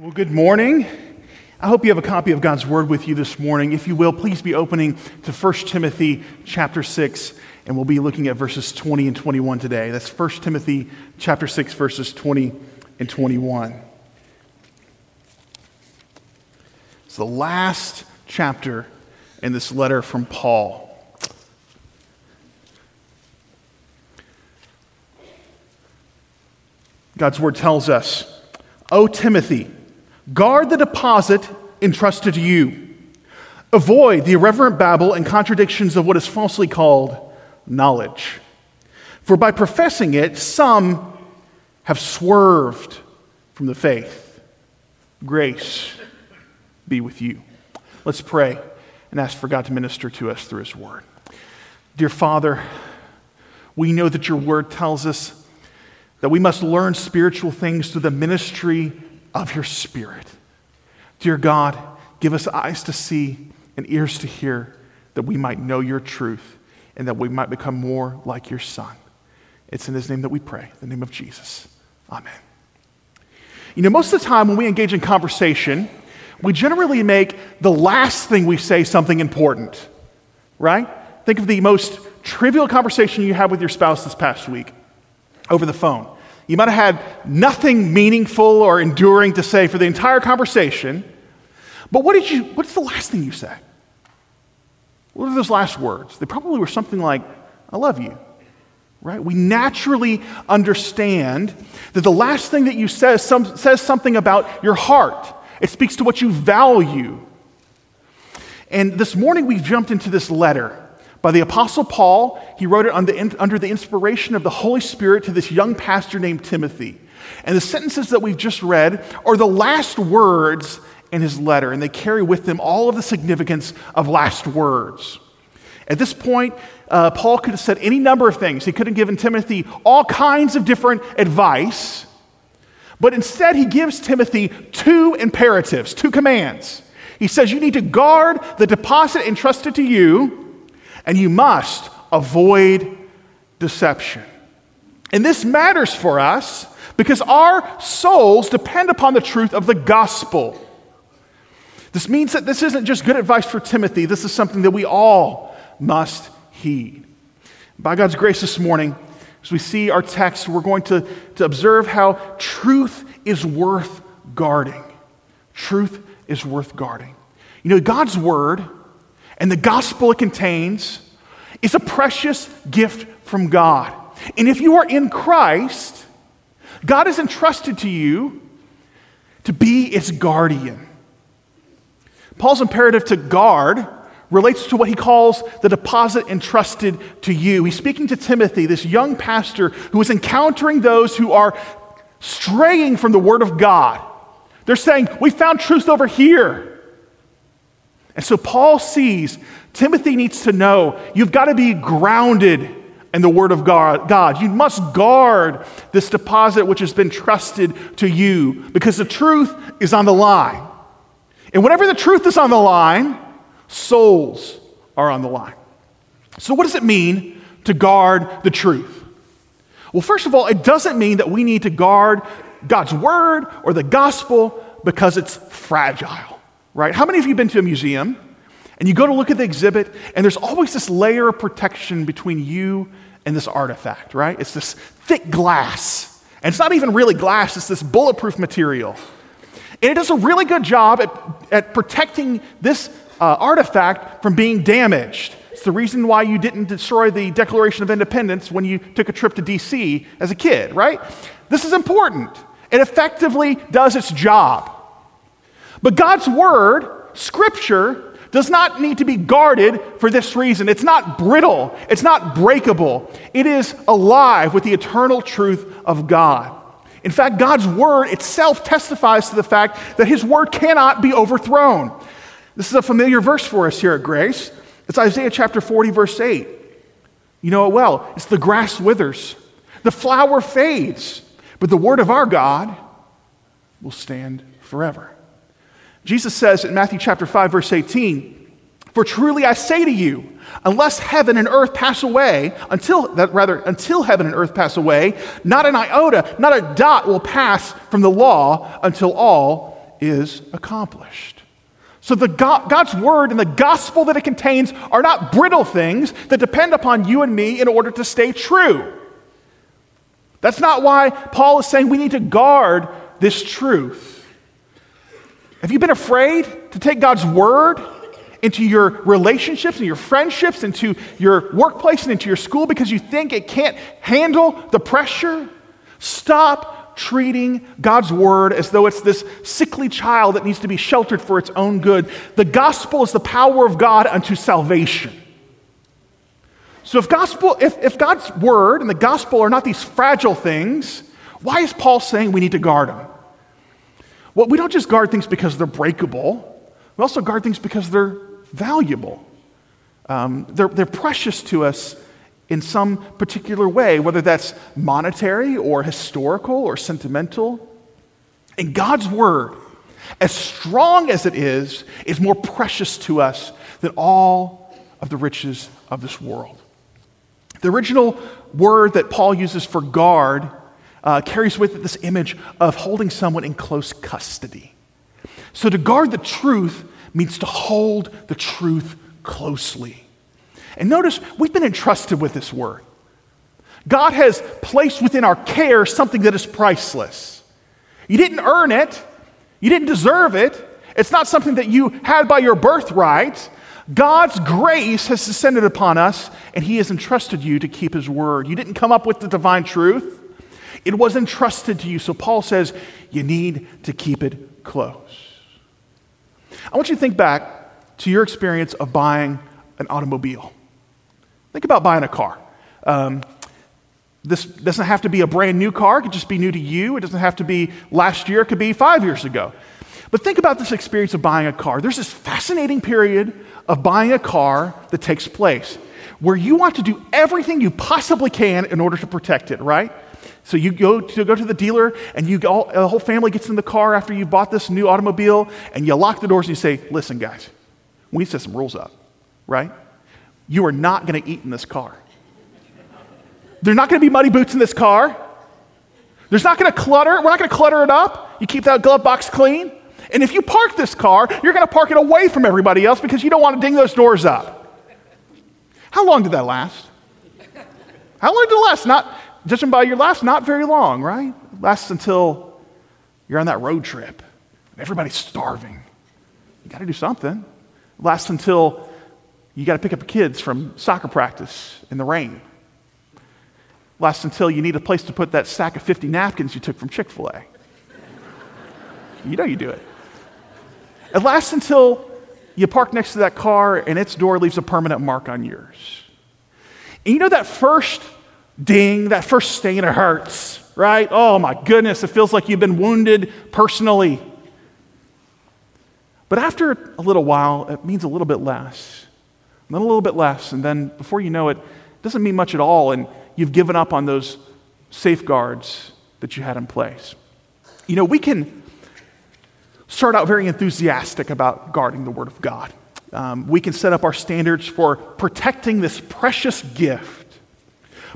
Well, good morning. I hope you have a copy of God's Word with you this morning. If you will, please be opening to 1 Timothy chapter 6, and we'll be looking at verses 20 and 21 today. That's 1 Timothy chapter 6, verses 20 and 21. It's the last chapter in this letter from Paul. God's Word tells us, O Timothy, Guard the deposit entrusted to you. Avoid the irreverent babble and contradictions of what is falsely called knowledge. For by professing it, some have swerved from the faith. Grace be with you. Let's pray and ask for God to minister to us through His Word. Dear Father, we know that your Word tells us that we must learn spiritual things through the ministry of your Spirit. Dear God, give us eyes to see and ears to hear that we might know your truth and that we might become more like your Son. It's in his name that we pray, the name of Jesus. Amen. You know, most of the time when we engage in conversation, we generally make the last thing we say something important, right? Think of the most trivial conversation you had with your spouse this past week over the phone. You might have had nothing meaningful or enduring to say for the entire conversation. But what did you, what's the last thing you said? What are those last words? They probably were something like, I love you. Right? We naturally understand that the last thing that you say some, says something about your heart. It speaks to what you value. And this morning we've jumped into this letter by the Apostle Paul. He wrote it under, the inspiration of the Holy Spirit to this young pastor named Timothy. And the sentences that we've just read are the last words in his letter, and they carry with them all of the significance of last words. At this point, uh, Paul could have said any number of things. He could have given Timothy all kinds of different advice, but instead, he gives Timothy two imperatives, two commands. He says, You need to guard the deposit entrusted to you and you must avoid deception. And this matters for us because our souls depend upon the truth of the gospel. This means that this isn't just good advice for Timothy, this is something that we all must heed. By God's grace this morning, as we see our text, we're going to, to observe how truth is worth guarding. Truth is worth guarding. You know, God's word and the gospel it contains is a precious gift from God. And if you are in Christ, God has entrusted to you to be its guardian. Paul's imperative to guard relates to what he calls the deposit entrusted to you. He's speaking to Timothy, this young pastor who is encountering those who are straying from the Word of God. They're saying, We found truth over here. And so Paul sees Timothy needs to know you've got to be grounded in the Word of God. You must guard this deposit which has been trusted to you because the truth is on the line. And whenever the truth is on the line, souls are on the line. So, what does it mean to guard the truth? Well, first of all, it doesn't mean that we need to guard God's Word or the gospel because it's fragile right? How many of you have been to a museum and you go to look at the exhibit and there's always this layer of protection between you and this artifact, right? It's this thick glass. And it's not even really glass, it's this bulletproof material. And it does a really good job at, at protecting this uh, artifact from being damaged. It's the reason why you didn't destroy the Declaration of Independence when you took a trip to DC as a kid, right? This is important. It effectively does its job. But God's word, scripture, does not need to be guarded for this reason. It's not brittle, it's not breakable. It is alive with the eternal truth of God. In fact, God's word itself testifies to the fact that his word cannot be overthrown. This is a familiar verse for us here at Grace. It's Isaiah chapter 40, verse 8. You know it well. It's the grass withers, the flower fades, but the word of our God will stand forever. Jesus says in Matthew chapter 5 verse 18, "For truly I say to you, unless heaven and earth pass away, until that rather until heaven and earth pass away, not an iota, not a dot will pass from the law until all is accomplished. So, the God, God's word and the gospel that it contains are not brittle things that depend upon you and me in order to stay true. That's not why Paul is saying we need to guard this truth. Have you been afraid to take God's word into your relationships and your friendships, into your workplace and into your school because you think it can't handle the pressure? Stop treating God's word as though it's this sickly child that needs to be sheltered for its own good. The gospel is the power of God unto salvation. So if gospel, if, if God's word and the gospel are not these fragile things, why is Paul saying we need to guard them? Well, we don't just guard things because they're breakable. We also guard things because they're valuable. Um, they're, they're precious to us in some particular way, whether that's monetary or historical or sentimental. And God's word, as strong as it is, is more precious to us than all of the riches of this world. The original word that Paul uses for guard uh, carries with it this image of holding someone in close custody. So to guard the truth means to hold the truth closely. And notice, we've been entrusted with this word. God has placed within our care something that is priceless. You didn't earn it, you didn't deserve it. It's not something that you had by your birthright. God's grace has descended upon us, and He has entrusted you to keep His word. You didn't come up with the divine truth, it was entrusted to you. So Paul says you need to keep it close. I want you to think back to your experience of buying an automobile. Think about buying a car. Um, this doesn't have to be a brand new car, it could just be new to you. It doesn't have to be last year, it could be five years ago. But think about this experience of buying a car. There's this fascinating period of buying a car that takes place where you want to do everything you possibly can in order to protect it, right? So you go to go to the dealer, and you all, the whole family gets in the car after you bought this new automobile, and you lock the doors and you say, "Listen, guys, we set some rules up, right? You are not going to eat in this car. There's not going to be muddy boots in this car. There's not going to clutter. We're not going to clutter it up. You keep that glove box clean. And if you park this car, you're going to park it away from everybody else because you don't want to ding those doors up. How long did that last? How long did it last? Not, judging by your last, not very long, right? Lasts until you're on that road trip. And everybody's starving. You got to do something. Lasts until you got to pick up the kids from soccer practice in the rain. Lasts until you need a place to put that stack of 50 napkins you took from Chick fil A. You know you do it. It lasts until you park next to that car and its door leaves a permanent mark on yours. And you know that first ding, that first sting, it hurts, right? Oh my goodness, it feels like you've been wounded personally. But after a little while, it means a little bit less. And then a little bit less. And then before you know it, it doesn't mean much at all. And you've given up on those safeguards that you had in place. You know, we can start out very enthusiastic about guarding the Word of God. Um, we can set up our standards for protecting this precious gift.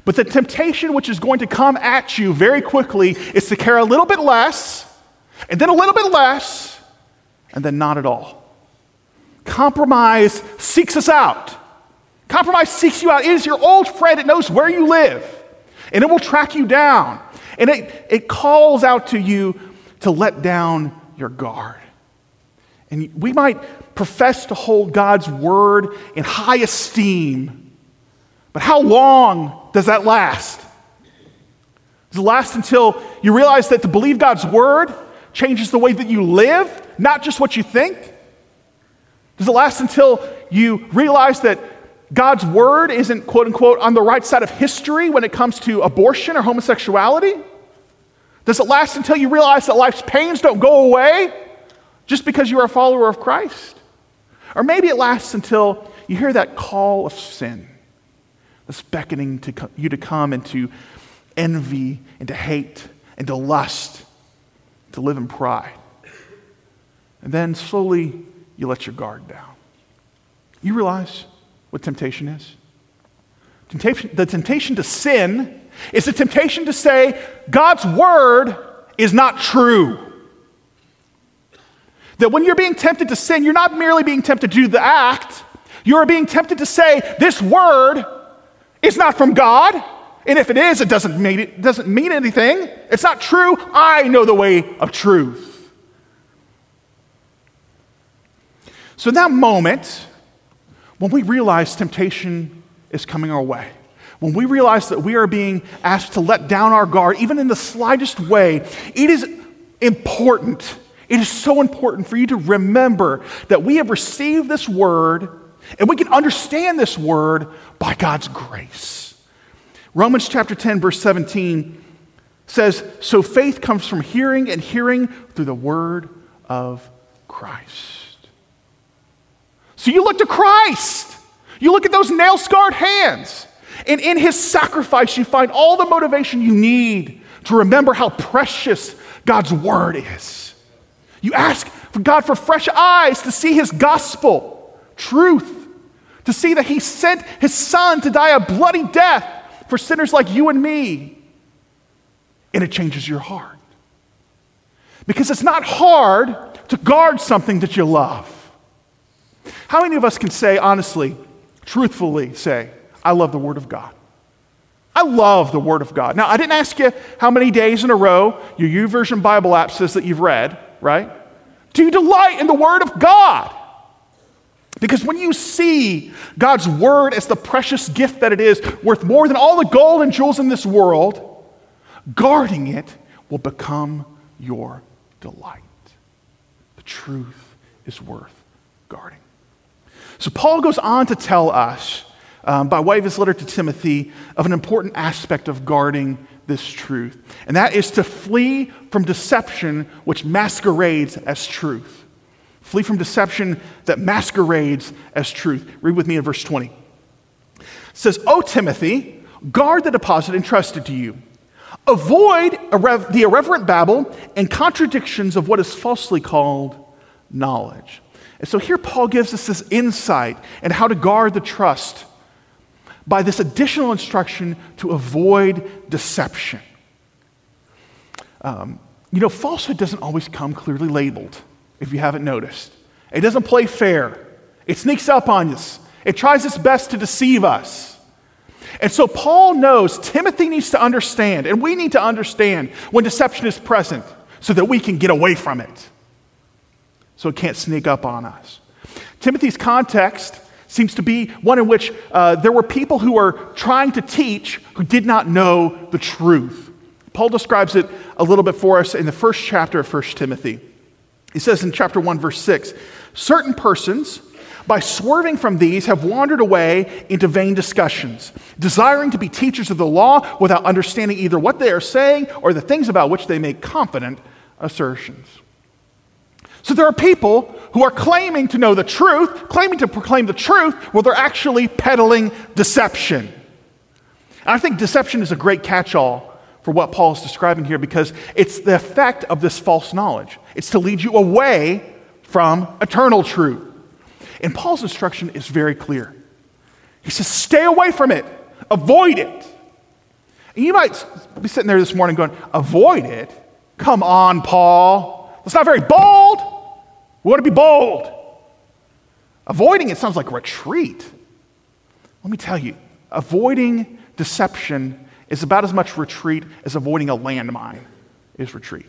But the temptation which is going to come at you very quickly is to care a little bit less, and then a little bit less, and then not at all. Compromise seeks us out. Compromise seeks you out. It is your old friend. It knows where you live, and it will track you down. And it, it calls out to you to let down your guard. And we might profess to hold God's word in high esteem, but how long does that last? Does it last until you realize that to believe God's word changes the way that you live, not just what you think? Does it last until you realize that God's word isn't, quote unquote, on the right side of history when it comes to abortion or homosexuality? Does it last until you realize that life's pains don't go away just because you are a follower of Christ? Or maybe it lasts until you hear that call of sin that's beckoning to you to come into envy and to hate and to lust, to live in pride. And then slowly you let your guard down. You realize what temptation is? Temptation, the temptation to sin is the temptation to say God's word is not true. That when you're being tempted to sin, you're not merely being tempted to do the act, you are being tempted to say, This word is not from God. And if it is, it doesn't mean, it doesn't mean anything. It's not true. I know the way of truth. So, in that moment, when we realize temptation is coming our way, when we realize that we are being asked to let down our guard, even in the slightest way, it is important. It is so important for you to remember that we have received this word and we can understand this word by God's grace. Romans chapter 10, verse 17 says, So faith comes from hearing, and hearing through the word of Christ. So you look to Christ. You look at those nail scarred hands. And in his sacrifice, you find all the motivation you need to remember how precious God's word is. You ask for God for fresh eyes to see his gospel, truth, to see that he sent his son to die a bloody death for sinners like you and me. And it changes your heart. Because it's not hard to guard something that you love. How many of us can say, honestly, truthfully say, I love the Word of God? I love the Word of God. Now, I didn't ask you how many days in a row your YouVersion Bible app says that you've read, right? Do you delight in the Word of God? Because when you see God's Word as the precious gift that it is, worth more than all the gold and jewels in this world, guarding it will become your delight. The truth is worth guarding. So, Paul goes on to tell us, um, by way of his letter to Timothy, of an important aspect of guarding this truth, and that is to flee from deception which masquerades as truth. Flee from deception that masquerades as truth. Read with me in verse 20. It says, O Timothy, guard the deposit entrusted to you. Avoid the irreverent babble and contradictions of what is falsely called knowledge. And so here Paul gives us this insight and how to guard the trust by this additional instruction to avoid deception. Um, you know, falsehood doesn't always come clearly labeled, if you haven't noticed. It doesn't play fair, it sneaks up on us, it tries its best to deceive us. And so Paul knows Timothy needs to understand, and we need to understand when deception is present so that we can get away from it so it can't sneak up on us. Timothy's context seems to be one in which uh, there were people who were trying to teach who did not know the truth. Paul describes it a little bit for us in the first chapter of 1 Timothy. He says in chapter 1, verse 6 certain persons, by swerving from these, have wandered away into vain discussions, desiring to be teachers of the law without understanding either what they are saying or the things about which they make confident assertions. So there are people who are claiming to know the truth, claiming to proclaim the truth, while they're actually peddling deception. And I think deception is a great catch all for what Paul is describing here because it's the effect of this false knowledge. It's to lead you away from eternal truth. And Paul's instruction is very clear. He says, stay away from it, avoid it. And you might be sitting there this morning going, avoid it? Come on, Paul. That's not very bold. We want to be bold. Avoiding it sounds like retreat. Let me tell you, avoiding deception is about as much retreat as avoiding a landmine is retreat.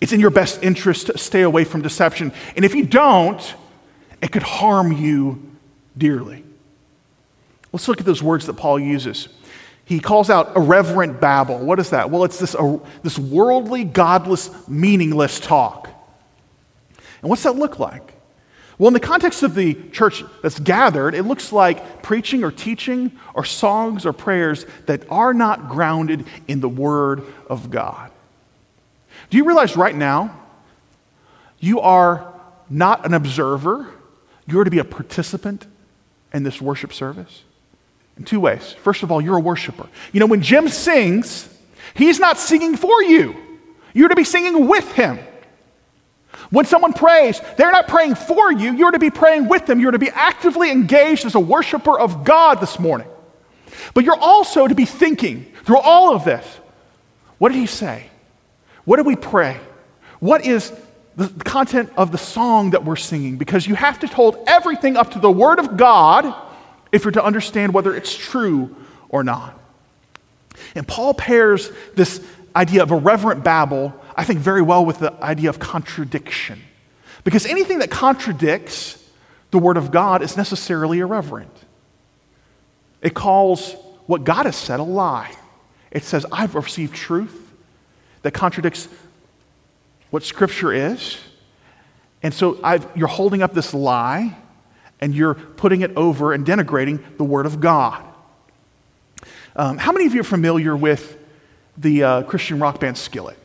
It's in your best interest to stay away from deception. And if you don't, it could harm you dearly. Let's look at those words that Paul uses. He calls out irreverent babble. What is that? Well, it's this, uh, this worldly, godless, meaningless talk. And what's that look like? Well, in the context of the church that's gathered, it looks like preaching or teaching or songs or prayers that are not grounded in the Word of God. Do you realize right now you are not an observer, you're to be a participant in this worship service? In two ways. First of all, you're a worshiper. You know, when Jim sings, he's not singing for you, you're to be singing with him. When someone prays, they're not praying for you, you're to be praying with them. You're to be actively engaged as a worshiper of God this morning. But you're also to be thinking through all of this what did he say? What did we pray? What is the content of the song that we're singing because you have to hold everything up to the Word of God if you're to understand whether it's true or not. And Paul pairs this idea of a reverent babble, I think, very well with the idea of contradiction. Because anything that contradicts the Word of God is necessarily irreverent. It calls what God has said a lie. It says, I've received truth that contradicts what Scripture is. And so I've, you're holding up this lie and you're putting it over and denigrating the Word of God. Um, how many of you are familiar with the uh, Christian rock band Skillet?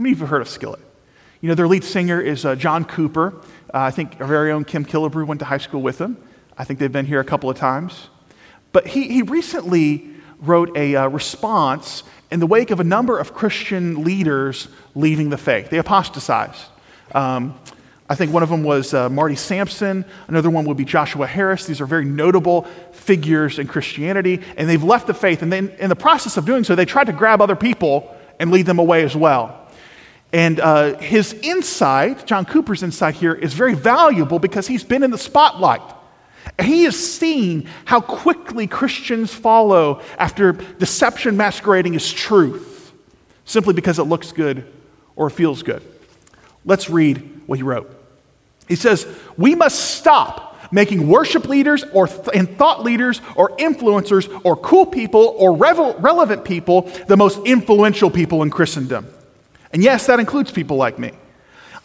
How many of you have heard of Skillet? You know, their lead singer is uh, John Cooper. Uh, I think our very own Kim Killebrew went to high school with him. I think they've been here a couple of times. But he, he recently wrote a uh, response in the wake of a number of Christian leaders leaving the faith. They apostatized. Um, I think one of them was uh, Marty Sampson. Another one would be Joshua Harris. These are very notable figures in Christianity, and they've left the faith. And then, in the process of doing so, they tried to grab other people and lead them away as well. And uh, his insight, John Cooper's insight here, is very valuable because he's been in the spotlight. He has seen how quickly Christians follow after deception masquerading as truth, simply because it looks good or feels good. Let's read what he wrote. He says, We must stop making worship leaders or th- and thought leaders or influencers or cool people or revel- relevant people the most influential people in Christendom. And yes, that includes people like me.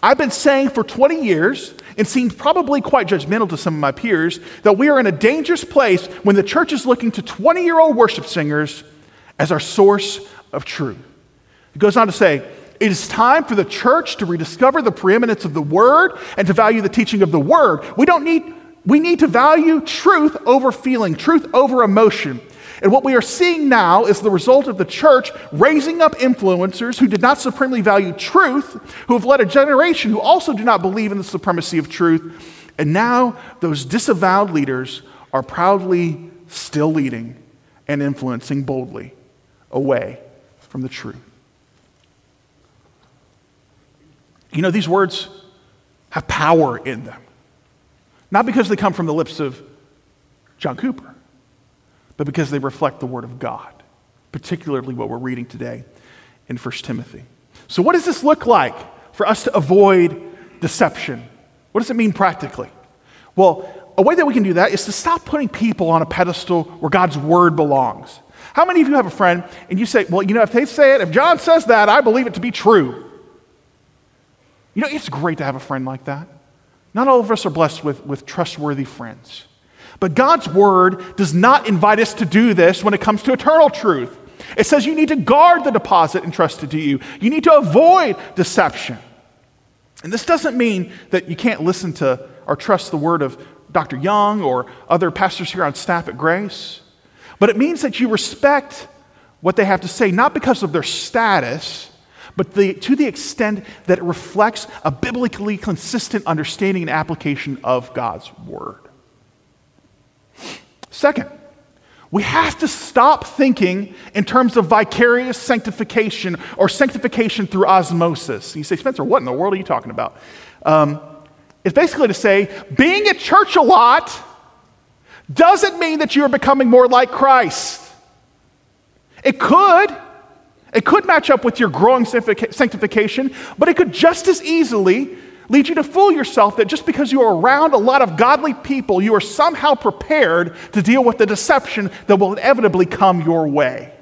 I've been saying for 20 years, and seemed probably quite judgmental to some of my peers, that we are in a dangerous place when the church is looking to 20 year old worship singers as our source of truth. It goes on to say, it is time for the church to rediscover the preeminence of the word and to value the teaching of the word. We don't need, we need to value truth over feeling, truth over emotion. And what we are seeing now is the result of the church raising up influencers who did not supremely value truth, who have led a generation who also do not believe in the supremacy of truth. And now those disavowed leaders are proudly still leading and influencing boldly away from the truth. You know, these words have power in them, not because they come from the lips of John Cooper but because they reflect the Word of God, particularly what we're reading today in 1 Timothy. So, what does this look like for us to avoid deception? What does it mean practically? Well, a way that we can do that is to stop putting people on a pedestal where God's Word belongs. How many of you have a friend and you say, well, you know, if they say it, if John says that, I believe it to be true? You know, it's great to have a friend like that. Not all of us are blessed with, with trustworthy friends. But God's word does not invite us to do this when it comes to eternal truth. It says you need to guard the deposit entrusted to you, you need to avoid deception. And this doesn't mean that you can't listen to or trust the word of Dr. Young or other pastors here on staff at Grace, but it means that you respect what they have to say, not because of their status, but the, to the extent that it reflects a biblically consistent understanding and application of God's word. Second, we have to stop thinking in terms of vicarious sanctification or sanctification through osmosis. You say, Spencer, what in the world are you talking about? Um, it's basically to say, being at church a lot doesn't mean that you're becoming more like Christ. It could. It could match up with your growing sanctification, but it could just as easily lead you to fool yourself that just because you are around a lot of godly people, you are somehow prepared to deal with the deception that will inevitably come your way.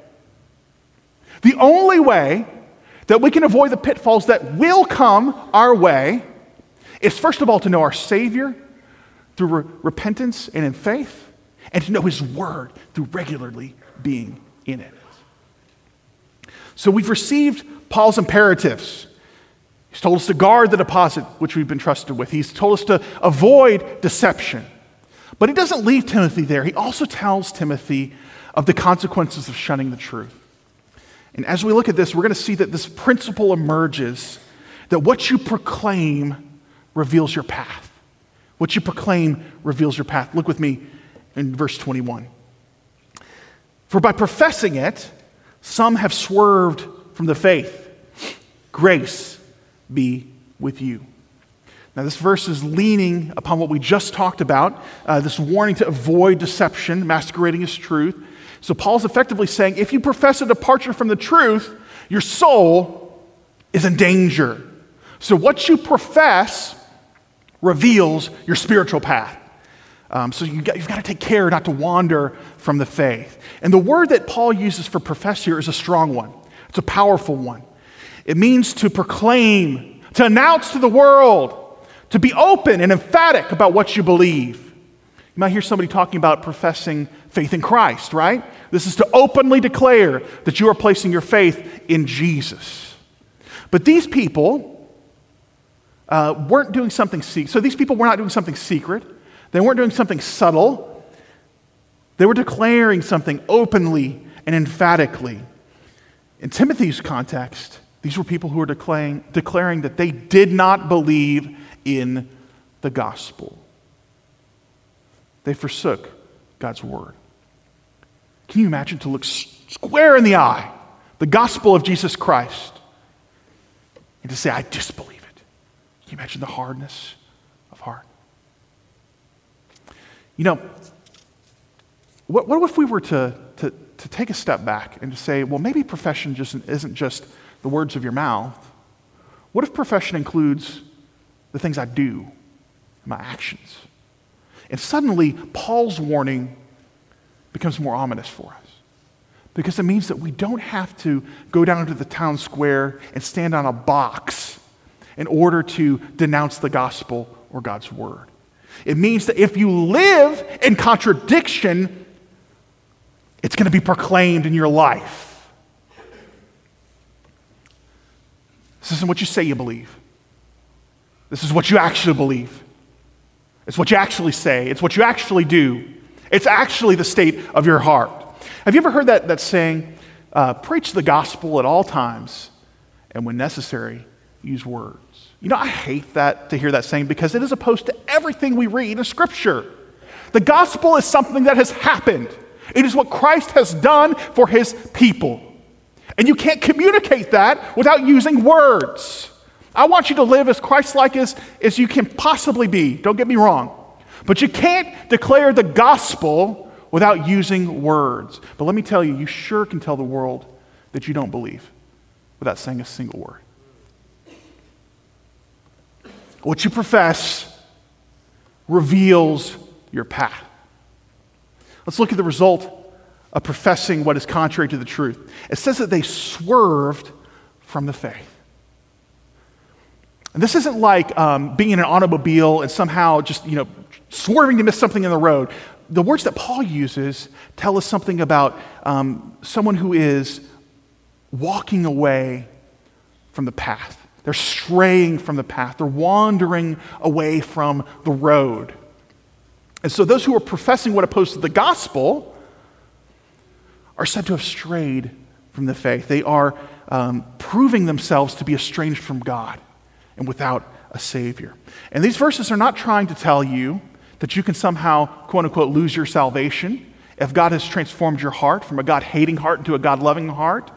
The only way that we can avoid the pitfalls that will come our way is, first of all, to know our Savior through re- repentance and in faith, and to know His Word through regularly being in it. So we've received Paul's imperatives He's told us to guard the deposit which we've been trusted with. He's told us to avoid deception. But he doesn't leave Timothy there. He also tells Timothy of the consequences of shunning the truth. And as we look at this, we're going to see that this principle emerges that what you proclaim reveals your path. What you proclaim reveals your path. Look with me in verse 21. For by professing it, some have swerved from the faith. Grace be with you. Now, this verse is leaning upon what we just talked about uh, this warning to avoid deception, masquerading as truth. So, Paul's effectively saying if you profess a departure from the truth, your soul is in danger. So, what you profess reveals your spiritual path. Um, so, you got, you've got to take care not to wander from the faith. And the word that Paul uses for profess here is a strong one, it's a powerful one. It means to proclaim, to announce to the world to be open and emphatic about what you believe. You might hear somebody talking about professing faith in Christ, right? This is to openly declare that you are placing your faith in Jesus. But these people uh, weren't doing something secret. So these people were not doing something secret. They weren't doing something subtle. They were declaring something openly and emphatically. In Timothy's context, these were people who were declaring, declaring that they did not believe in the gospel. They forsook God's word. Can you imagine to look square in the eye the gospel of Jesus Christ and to say, I disbelieve it? Can you imagine the hardness of heart? You know, what, what if we were to, to, to take a step back and to say, well, maybe profession just isn't just the words of your mouth? What if profession includes the things I do, my actions. And suddenly, Paul's warning becomes more ominous for us because it means that we don't have to go down to the town square and stand on a box in order to denounce the gospel or God's word. It means that if you live in contradiction, it's going to be proclaimed in your life. This isn't what you say you believe. This is what you actually believe. It's what you actually say. It's what you actually do. It's actually the state of your heart. Have you ever heard that, that saying, uh, preach the gospel at all times, and when necessary, use words? You know, I hate that to hear that saying because it is opposed to everything we read in Scripture. The gospel is something that has happened. It is what Christ has done for his people. And you can't communicate that without using words. I want you to live as Christ like as, as you can possibly be. Don't get me wrong. But you can't declare the gospel without using words. But let me tell you, you sure can tell the world that you don't believe without saying a single word. What you profess reveals your path. Let's look at the result of professing what is contrary to the truth. It says that they swerved from the faith. And this isn't like um, being in an automobile and somehow just, you know, swerving to miss something in the road. The words that Paul uses tell us something about um, someone who is walking away from the path. They're straying from the path. They're wandering away from the road. And so those who are professing what opposed to the gospel are said to have strayed from the faith. They are um, proving themselves to be estranged from God and without a Savior. And these verses are not trying to tell you that you can somehow, quote unquote, lose your salvation if God has transformed your heart from a God hating heart into a God loving heart,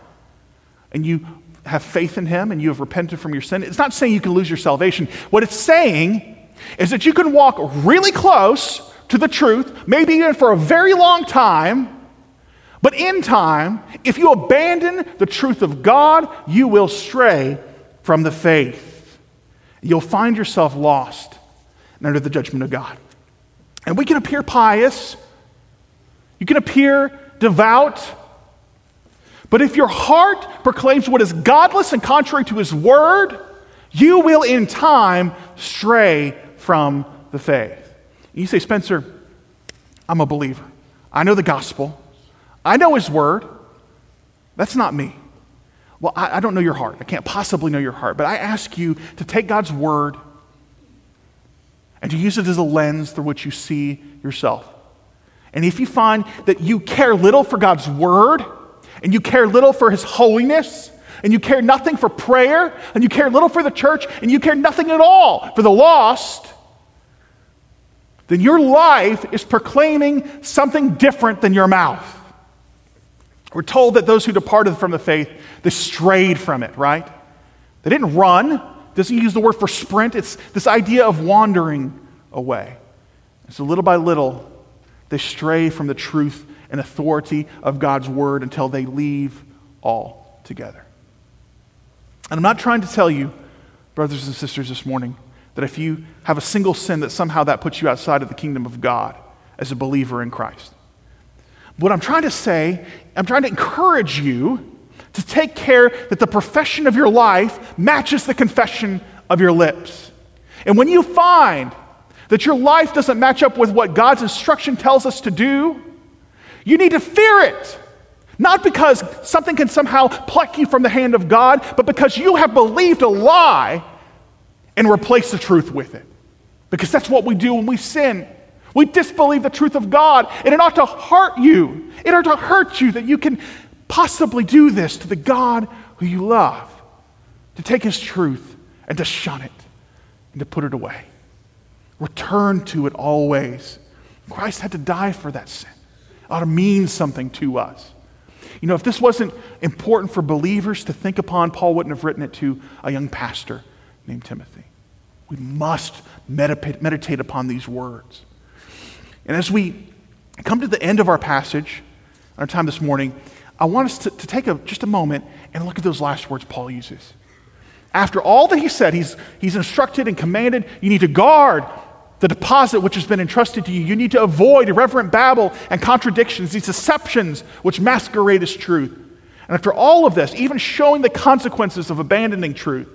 and you have faith in Him and you have repented from your sin. It's not saying you can lose your salvation. What it's saying is that you can walk really close to the truth, maybe even for a very long time. But in time, if you abandon the truth of God, you will stray from the faith you'll find yourself lost and under the judgment of God. And we can appear pious, you can appear devout, but if your heart proclaims what is godless and contrary to his word, you will in time stray from the faith. You say, Spencer, I'm a believer. I know the gospel. I know his word. That's not me. Well, I, I don't know your heart. I can't possibly know your heart. But I ask you to take God's word and to use it as a lens through which you see yourself. And if you find that you care little for God's word, and you care little for his holiness, and you care nothing for prayer, and you care little for the church, and you care nothing at all for the lost, then your life is proclaiming something different than your mouth. We're told that those who departed from the faith, they strayed from it, right? They didn't run doesn't use the word for sprint, it's this idea of wandering away. So little by little, they stray from the truth and authority of God's word until they leave all together. And I'm not trying to tell you, brothers and sisters, this morning, that if you have a single sin, that somehow that puts you outside of the kingdom of God as a believer in Christ. What I'm trying to say, I'm trying to encourage you to take care that the profession of your life matches the confession of your lips. And when you find that your life doesn't match up with what God's instruction tells us to do, you need to fear it. Not because something can somehow pluck you from the hand of God, but because you have believed a lie and replaced the truth with it. Because that's what we do when we sin. We disbelieve the truth of God, and it ought to hurt you. It ought to hurt you that you can possibly do this to the God who you love, to take his truth and to shun it and to put it away. Return to it always. Christ had to die for that sin. It ought to mean something to us. You know, if this wasn't important for believers to think upon, Paul wouldn't have written it to a young pastor named Timothy. We must meditate, upon these words. And as we come to the end of our passage, our time this morning, I want us to, to take a, just a moment and look at those last words Paul uses. After all that he said, he's, he's instructed and commanded, you need to guard the deposit which has been entrusted to you. You need to avoid irreverent babble and contradictions, these deceptions which masquerade as truth. And after all of this, even showing the consequences of abandoning truth,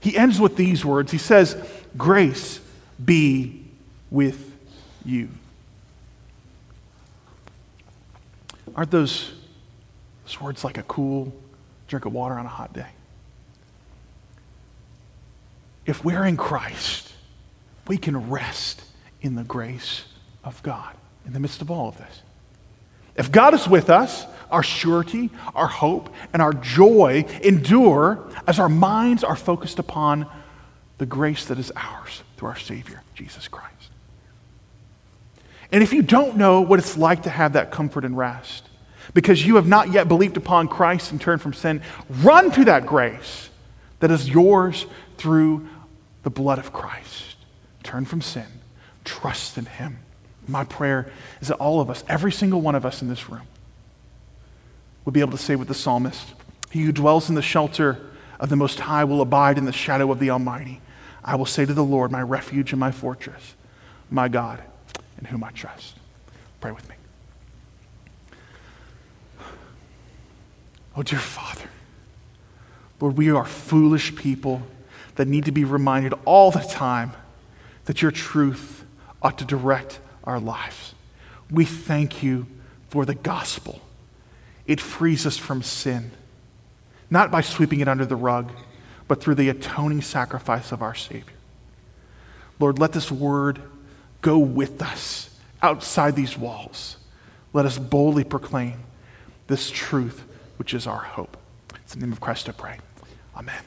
he ends with these words. He says, Grace be with you. Aren't those, those words like a cool drink of water on a hot day? If we're in Christ, we can rest in the grace of God in the midst of all of this. If God is with us, our surety, our hope, and our joy endure as our minds are focused upon the grace that is ours through our Savior, Jesus Christ. And if you don't know what it's like to have that comfort and rest, because you have not yet believed upon Christ and turned from sin, run to that grace that is yours through the blood of Christ turn from sin, trust in Him. My prayer is that all of us, every single one of us in this room, will be able to say with the psalmist, He who dwells in the shelter of the Most High will abide in the shadow of the Almighty. I will say to the Lord, my refuge and my fortress, my God, in whom I trust. Pray with me. Oh, dear Father, Lord, we are foolish people that need to be reminded all the time that your truth ought to direct our lives. We thank you for the gospel. It frees us from sin, not by sweeping it under the rug, but through the atoning sacrifice of our Savior. Lord, let this word go with us outside these walls. Let us boldly proclaim this truth, which is our hope. It's the name of Christ I pray. Amen.